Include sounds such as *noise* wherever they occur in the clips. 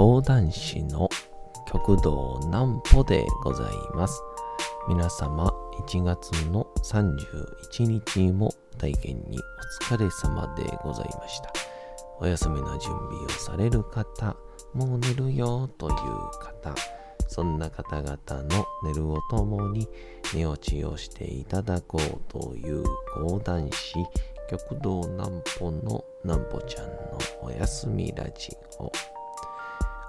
講談師の極道南歩でございます。皆様、1月の31日も大変にお疲れ様でございました。お休みの準備をされる方、もう寝るよという方、そんな方々の寝るをともに寝落ちをしていただこうという講談師、極道南歩の南歩ちゃんのおやすみラジオ。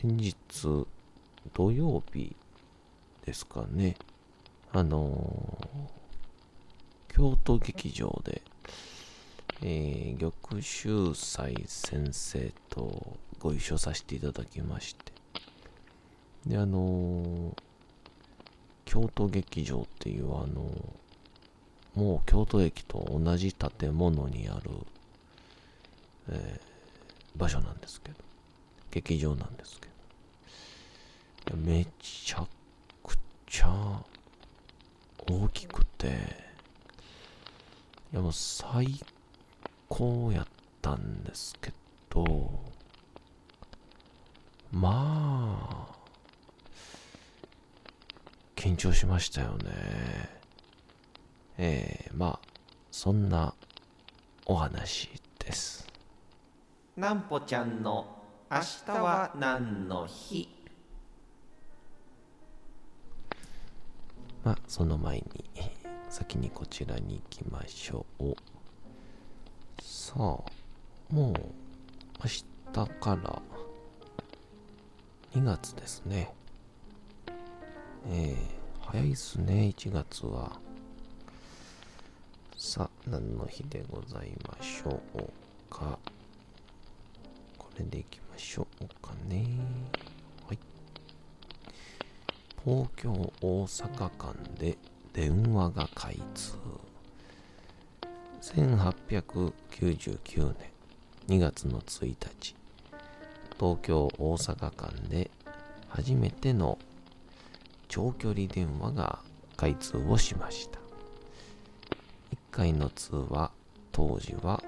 先日土曜日ですかね、あのー京都劇場で、えー、玉秀斎先生とご一緒させていただきまして、で、あのー京都劇場っていうあのもう京都駅と同じ建物にある、えー場所なんですけど、劇場なんですけど、めちゃくちゃ大きくて、いやもう最高やったんですけど、まあ、緊張しましたよね。えー、まあ、そんなお話です。なんぽちゃんの明日は何の日？まあ、その前に、先にこちらに行きましょう。さあ、もう、明日から、2月ですね。えー、早いっすね、1月は。さあ、何の日でございましょうか。これでいきましょうかね。はい。東京大阪間で電話が開通。1899年。2月の1日。東京大阪間で初めての長距離電話が開通をしました。1回の通話当時は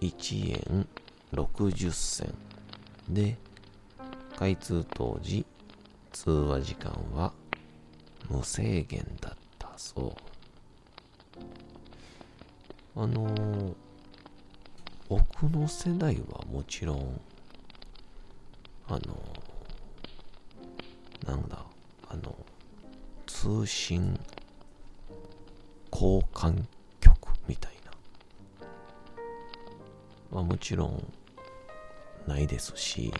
1円60銭。で開通当時通話時間は無制限だったそう。あのー僕の世代はもちろんあのーなんだあの通信交換局みたいな。まあもちろんないですし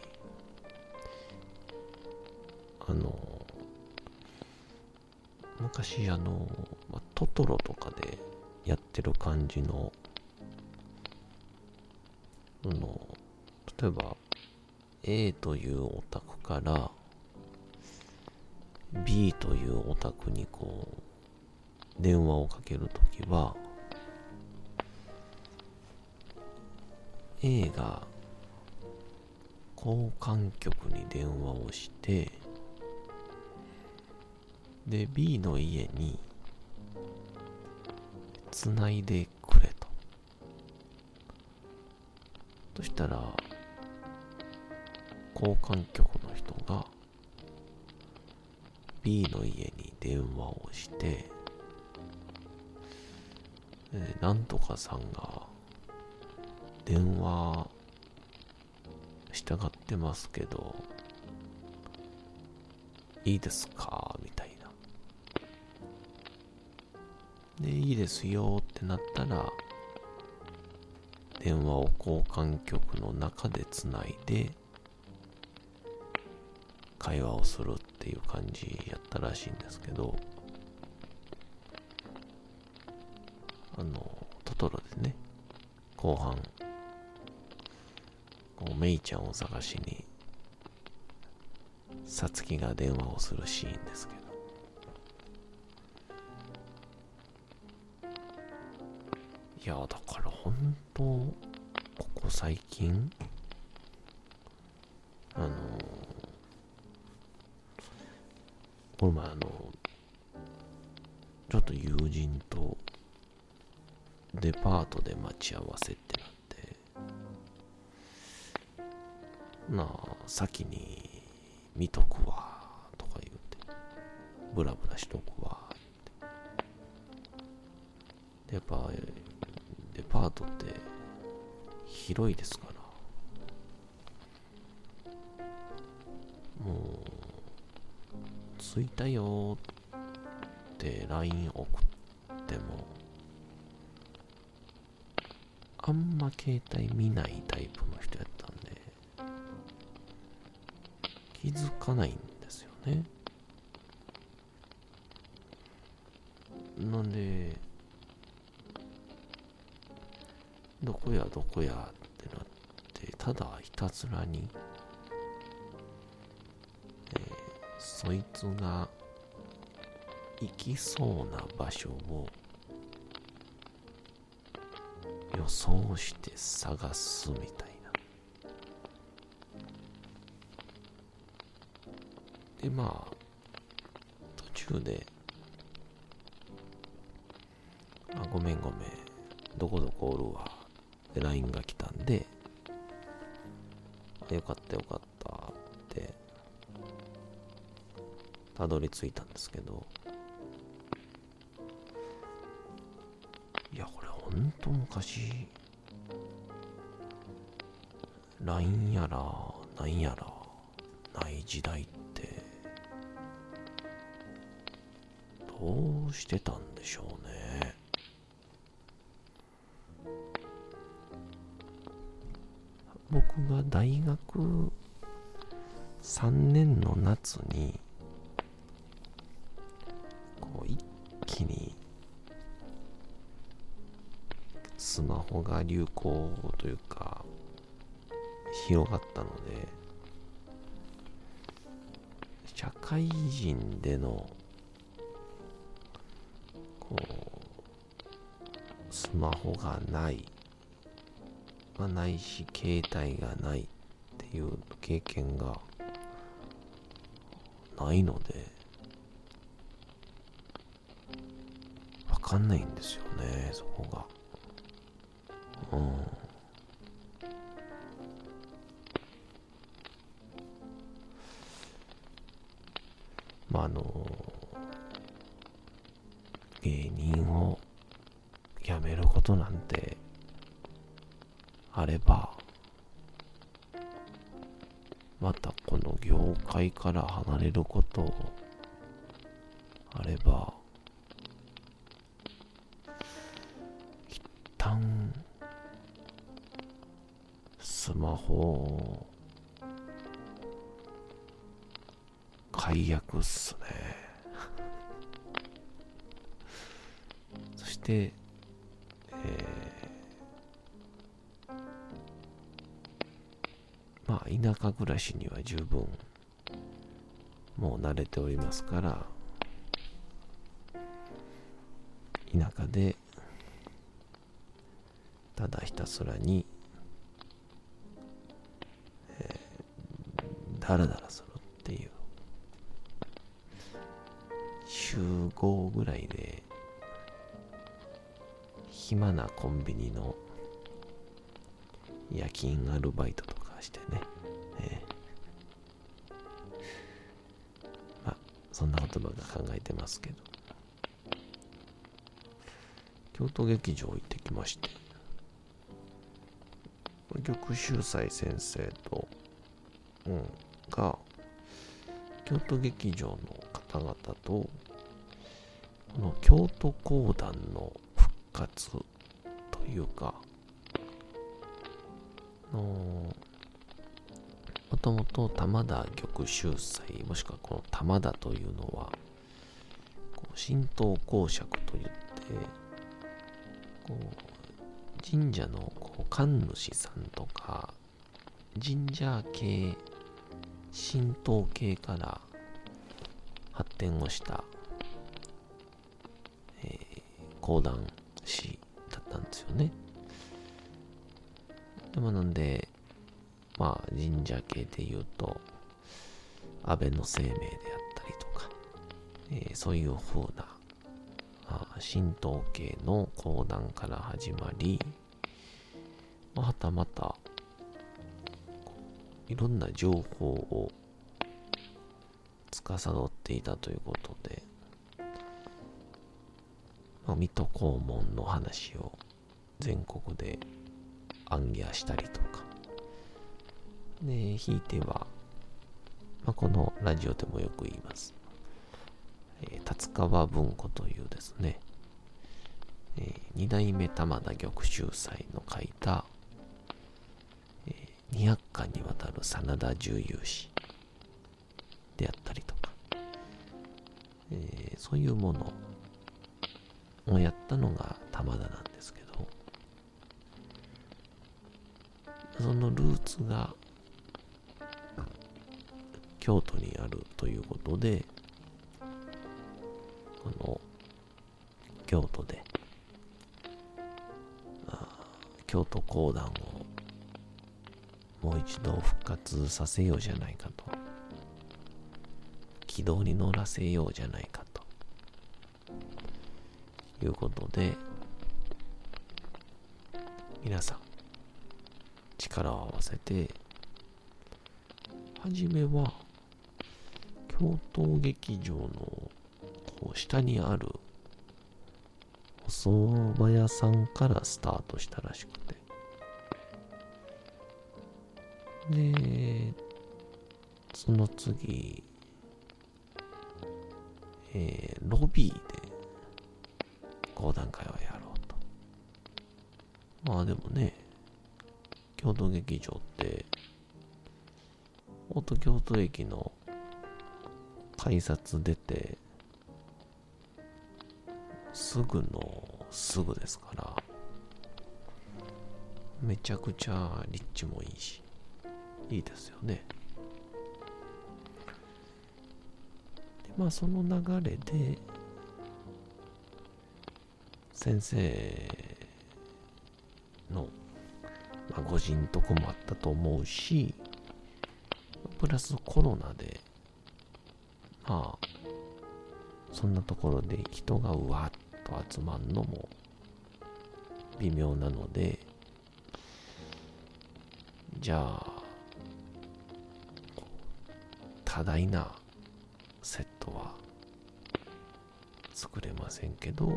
あの昔あの、まあトトロとかでやってる感じのあの例えば A というオタクから B というオタクにこう電話をかけるときは A が交換局に電話をしてで B の家につないでくれと。そしたら交換局の人が B の家に電話をしてえなんとかさんが電話疑ってますけど、いいですか？みたいな。で、いいですよってなったら、電話を交換局の中でつないで、会話をするっていう感じやったらしいんですけど、あの、トトロでね、後半、ちゃんを探しに、さつきが電話をするシーンですけど、いや、だから本当、ここ最近、あの、この前あの、ちょっと友人とデパートで待ち合わせて、な、先に見とくわ、とか言うて、ブラブラしとくわ、って。やっぱ、デパートって広いですから、もう、着いたよって LINE 送っても、あんま携帯見ないタイプの人やっ気づかないんですよね。なんで、どこやどこやってなって、ただひたすらに、えーそいつが行きそうな場所を予想して探すみたいな。で、まあ、途中で、あ、ごめんごめん、どこどこおるわ、で LINE が来たんで、あよかったよかったって、たどり着いたんですけど、いや、これほんと昔、LINE やら、なんやら、ない時代って、どうしてたんでしょうね。僕が大学3年の夏に、こう一気にスマホが流行というか広がったので社会人でのスマホがない。がないし携帯がないっていう経験がないのでわかんないんですよねそこが。うん。まああの芸人を辞めることなんてあればまたこの業界から離れることあれば一旦スマホを解約っすね。してえーまあ田舎暮らしには十分もう慣れておりますから田舎でただひたすらに、えー、ダラダラするっていう週5ぐらいで暇なコンビニの夜勤アルバイトとかしてね、えーまあそんなことばっか考えてますけど。京都劇場行ってきまして。玉秀斎先生と、うん、が京都劇場の方々とこの京都講談の活というか、のもともと玉田玉秀祭もしくはこの玉田というのはこう神道公爵といってこう神社のこう神主さんとか神社系神道系から発展をした、えー、講談師だったんですよね。でもなんで、まあ神社系で言うと、安倍の生命であったりとか、えー、そういう風な、まあ、神道系の講談から始まり、まあ、はたまた、いろんな情報を司っていたということで、水戸黄門の話を全国で暗記したりとか。で、ひいては、まあ、このラジオでもよく言います。えー、達川文庫というですね、えー、二代目玉田玉秀斎の書いた、えー、200巻にわたる真田重勇史であったりとか、えー、そういうものをやったのが玉田なんですけど、そのルーツが京都にあるということで、この京都で、京都講談をもう一度復活させようじゃないかと。軌道に乗らせようじゃないかと。いうことで、皆さん、力を合わせて、はじめは、京都劇場のこう下にあるお蕎麦屋さんからスタートしたらしくて。で、その次、えー、ロビーで講談会をやろうと。まあでもね、京都劇場って、大戸京都駅の改札出て、すぐのすぐですから、めちゃくちゃ立地もいいし、いいですよね。で、まあその流れで、先生のまあ、ご人徳もあったと思うし、プラスコロナで、まあ、そんなところで人がうわっと集まるのも微妙なので、じゃあ、多大なセットは作れませんけど、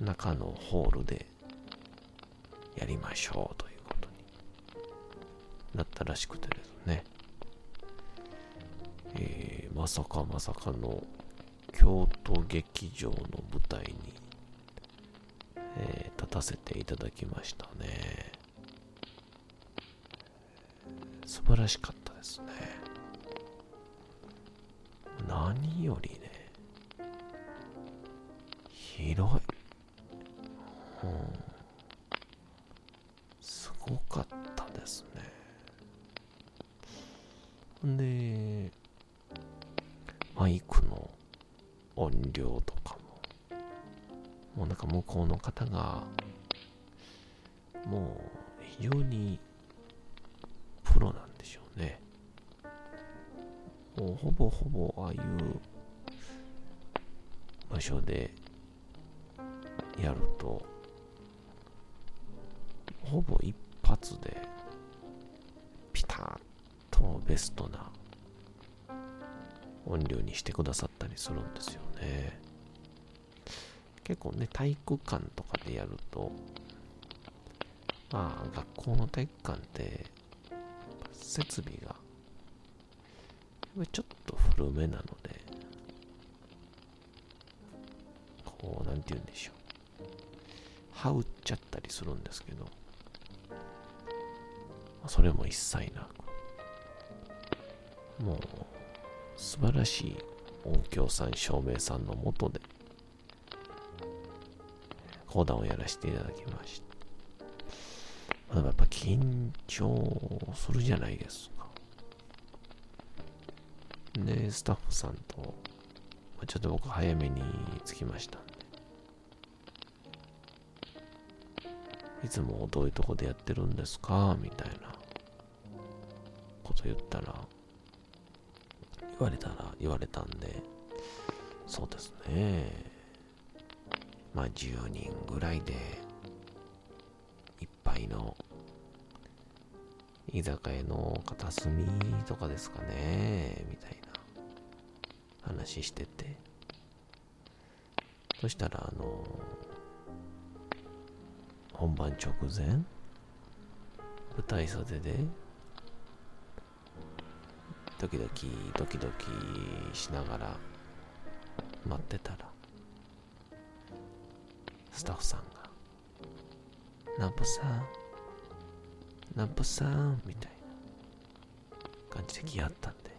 中のホールでやりましょうということになったらしくてですね、えー、まさかまさかの京都劇場の舞台に、えー、立たせていただきましたね。素晴らしかったですね。何よりね広い、ですね。で、マイクの音量とかも、もうなんか向こうの方が、もう非常にプロなんでしょうね。もうほぼほぼああいう場所でやると、ほぼ一ストな音量にしてくださったりするんですよね。結構ね、体育館とかでやると、まあ学校の体育館って設備がちょっと古めなので、こう、なんて言うんでしょう。はうっちゃったりするんですけど、それも一切なく、もう、素晴らしい音響さん、照明さんのもとで、講談をやらせていただきました。でもやっぱ緊張するじゃないですか。で、スタッフさんと、ちょっと僕早めに着きましたんで、いつもどういうとこでやってるんですか？みたいなこと言ったら、言われたら、言われたんで、そうですね。まあ10人ぐらいで、いっぱいの居酒屋の片隅とかですかね、みたいな話してて。そしたら、あの、本番直前、舞台袖で、ドキドキ、ドキドキしながら待ってたら、スタッフさんが、ナンポさん、ナンポさん、みたいな感じで来合ったんで、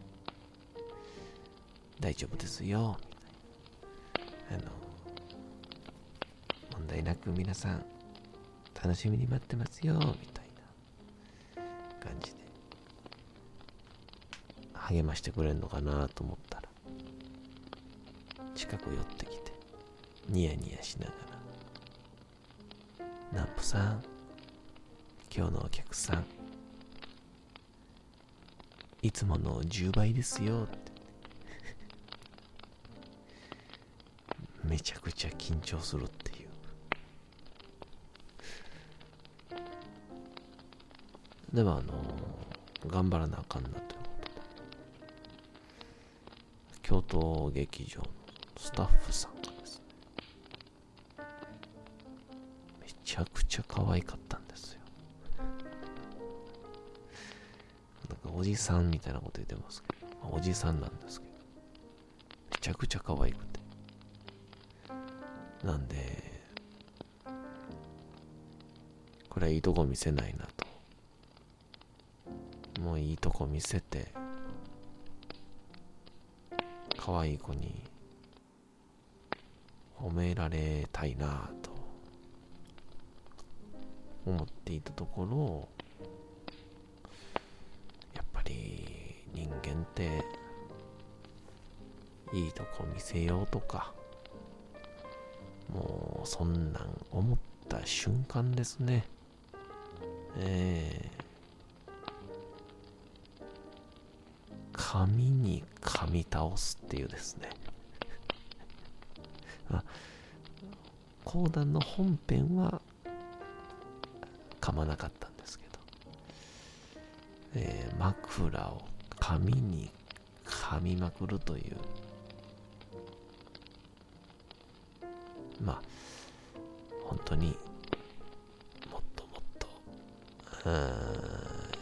大丈夫ですよ、みたいな。あの、問題なく皆さん、楽しみに待ってますよ、みたいな励ましてくれるのかなと思ったら、近く寄ってきて、ニヤニヤしながら、ナンプさん、今日のお客さん、いつもの10倍ですよって。*laughs* めちゃくちゃ緊張するっていう。でもあの頑張らなあかんなと。京都劇場のスタッフさんがですね、めちゃくちゃ可愛かったんですよ。なんかおじさんみたいなこと言ってますけど、おじさんなんですけど、めちゃくちゃ可愛くて。なんで、これはいいとこ見せないなと。もういいとこ見せて、可愛い子に褒められたいなと思っていたところやっぱり人間っていいとこ見せようとかもうそんなん思った瞬間ですね。ええ紙に噛み倒すっていうですね。ま *laughs* あ講談の本編は噛まなかったんですけど、えー、枕を紙に噛みまくるという。まあ本当にもっともっと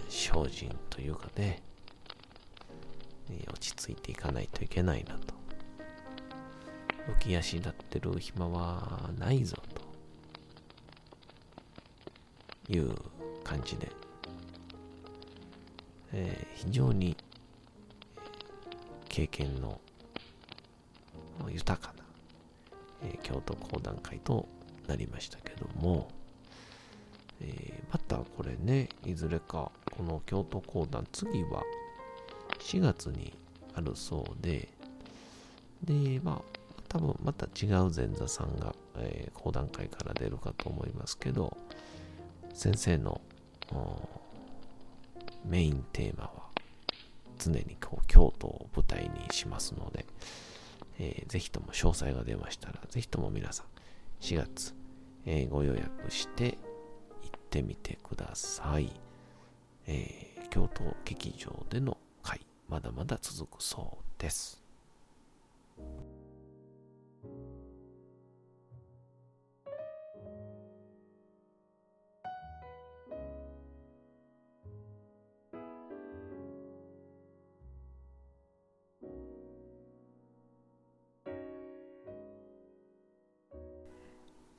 精進というかね。落ち着いていかないといけないなと。浮き足立ってる暇はないぞと。いう感じで、えー、非常に経験の豊かな、えー、京都講談会となりましたけども、えー、またこれね、いずれかこの京都講談次は4月にあるそうで、で、まあ、多分また違う前座さんが、えー、講談会から出るかと思いますけど、先生のメインテーマは常にこう京都を舞台にしますので、えー、ぜひとも詳細が出ましたら、ぜひとも皆さん4月、えー、ご予約して行ってみてください。えー、京都劇場での、まだまだ続くそうです。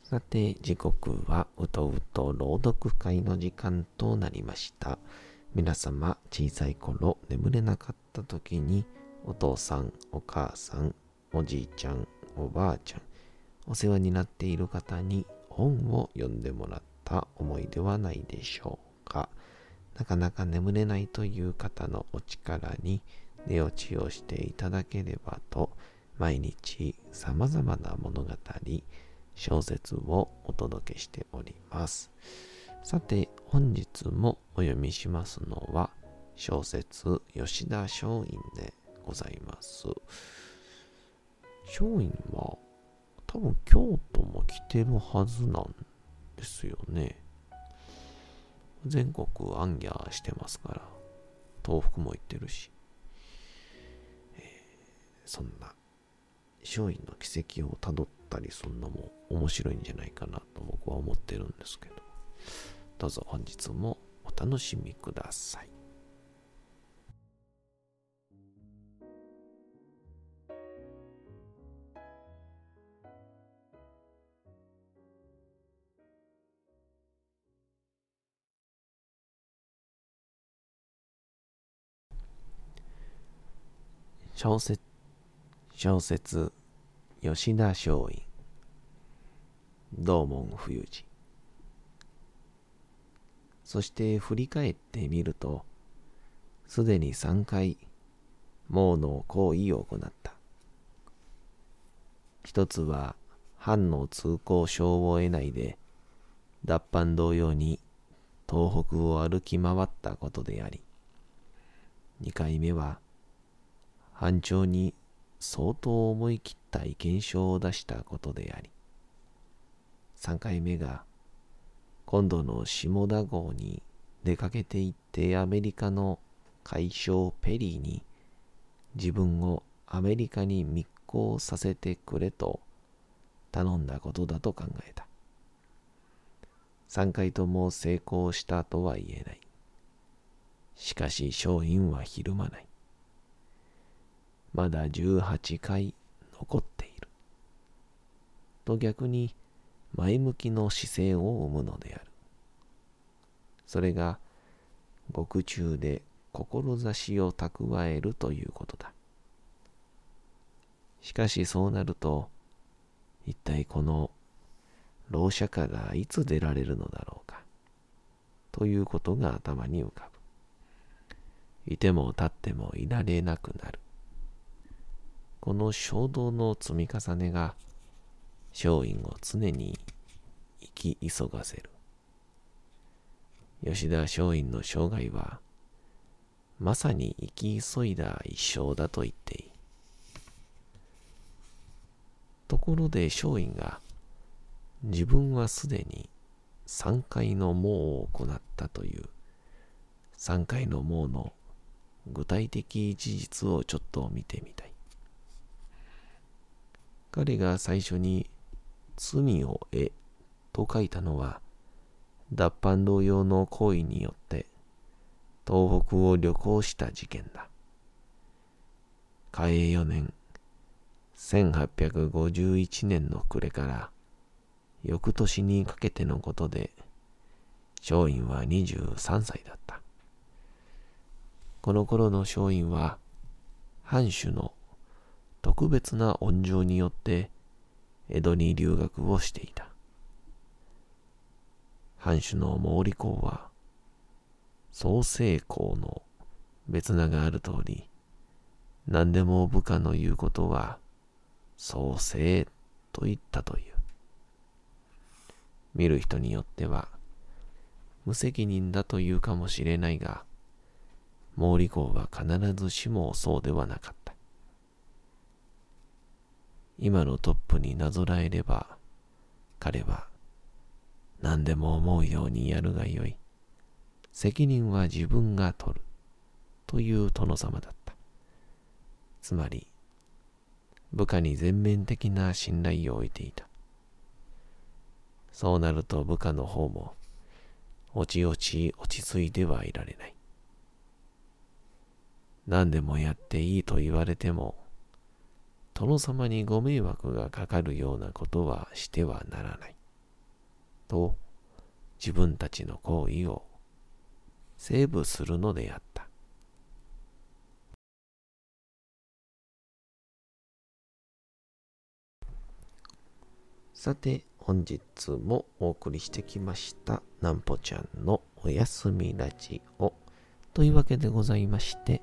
さて、時刻はうとうと朗読会の時間となりました。皆様、小さい頃眠れなかった時に、お父さん、お母さん、おじいちゃん、おばあちゃん、お世話になっている方に本を読んでもらった思いではないでしょうか。なかなか眠れないという方のお力に寝落ちをしていただければと、毎日様々な物語、小説をお届けしております。さて、本日もお読みしますのは、小説吉田松陰でございます。松陰は多分京都も来てるはずなんですよね。全国アンギャしてますから、東北も行ってるし、えー、そんな松陰の奇跡をたどったりするのも面白いんじゃないかなと僕は思ってるんですけど、どうぞ本日もお楽しみください。小説小説吉田松陰道門冬治そして振り返ってみると、すでに3回、盲の行為を行った。一つは、藩の通行証を得ないで、脱藩同様に東北を歩き回ったことであり、二回目は、藩長に相当思い切った意見書を出したことであり、三回目が、今度の下田号に出かけて行ってアメリカの海将ペリーに自分をアメリカに密航させてくれと頼んだことだと考えた。3回とも成功したとは言えない。しかし松陰はひるまない。まだ18回残っている。と逆に前向きの姿勢を生むのである。それが、獄中で志を蓄えるということだ。しかしそうなると、一体この老釈迦がいつ出られるのだろうか、ということが頭に浮かぶ。いても立ってもいられなくなる。この衝動の積み重ねが、松陰を常に生き急がせる。吉田松陰の生涯は、まさに生き急いだ一生だと言っていい。ところで松陰が、自分はすでに三回の盲を行ったという、三回の盲の具体的事実をちょっと見てみたい。彼が最初に罪を得と書いたのは、脱藩同様の行為によって、東北を旅行した事件だ。嘉永4年、1851年の暮れから、翌年にかけてのことで、松陰は23歳だった。この頃の松陰は、藩主の特別な恩情によって、江戸に留学をしていた。藩主の毛利公は、創世公の別名がある通り、何でも部下の言うことは、創世と言ったという。見る人によっては、無責任だと言うかもしれないが、毛利公は必ずしもそうではなかった。今のトップになぞらえれば、彼は何でも思うようにやるがよい。責任は自分が取る。という殿様だった。つまり、部下に全面的な信頼を置いていた。そうなると部下の方も、おちおち落ち着いてはいられない。何でもやっていいと言われても、殿様にご迷惑がかかるようなことはしてはならない。と自分たちの行為をセーブするのであった。さて、本日もお送りしてきました、なんぽちゃんのおやすみラジオ。というわけでございまして、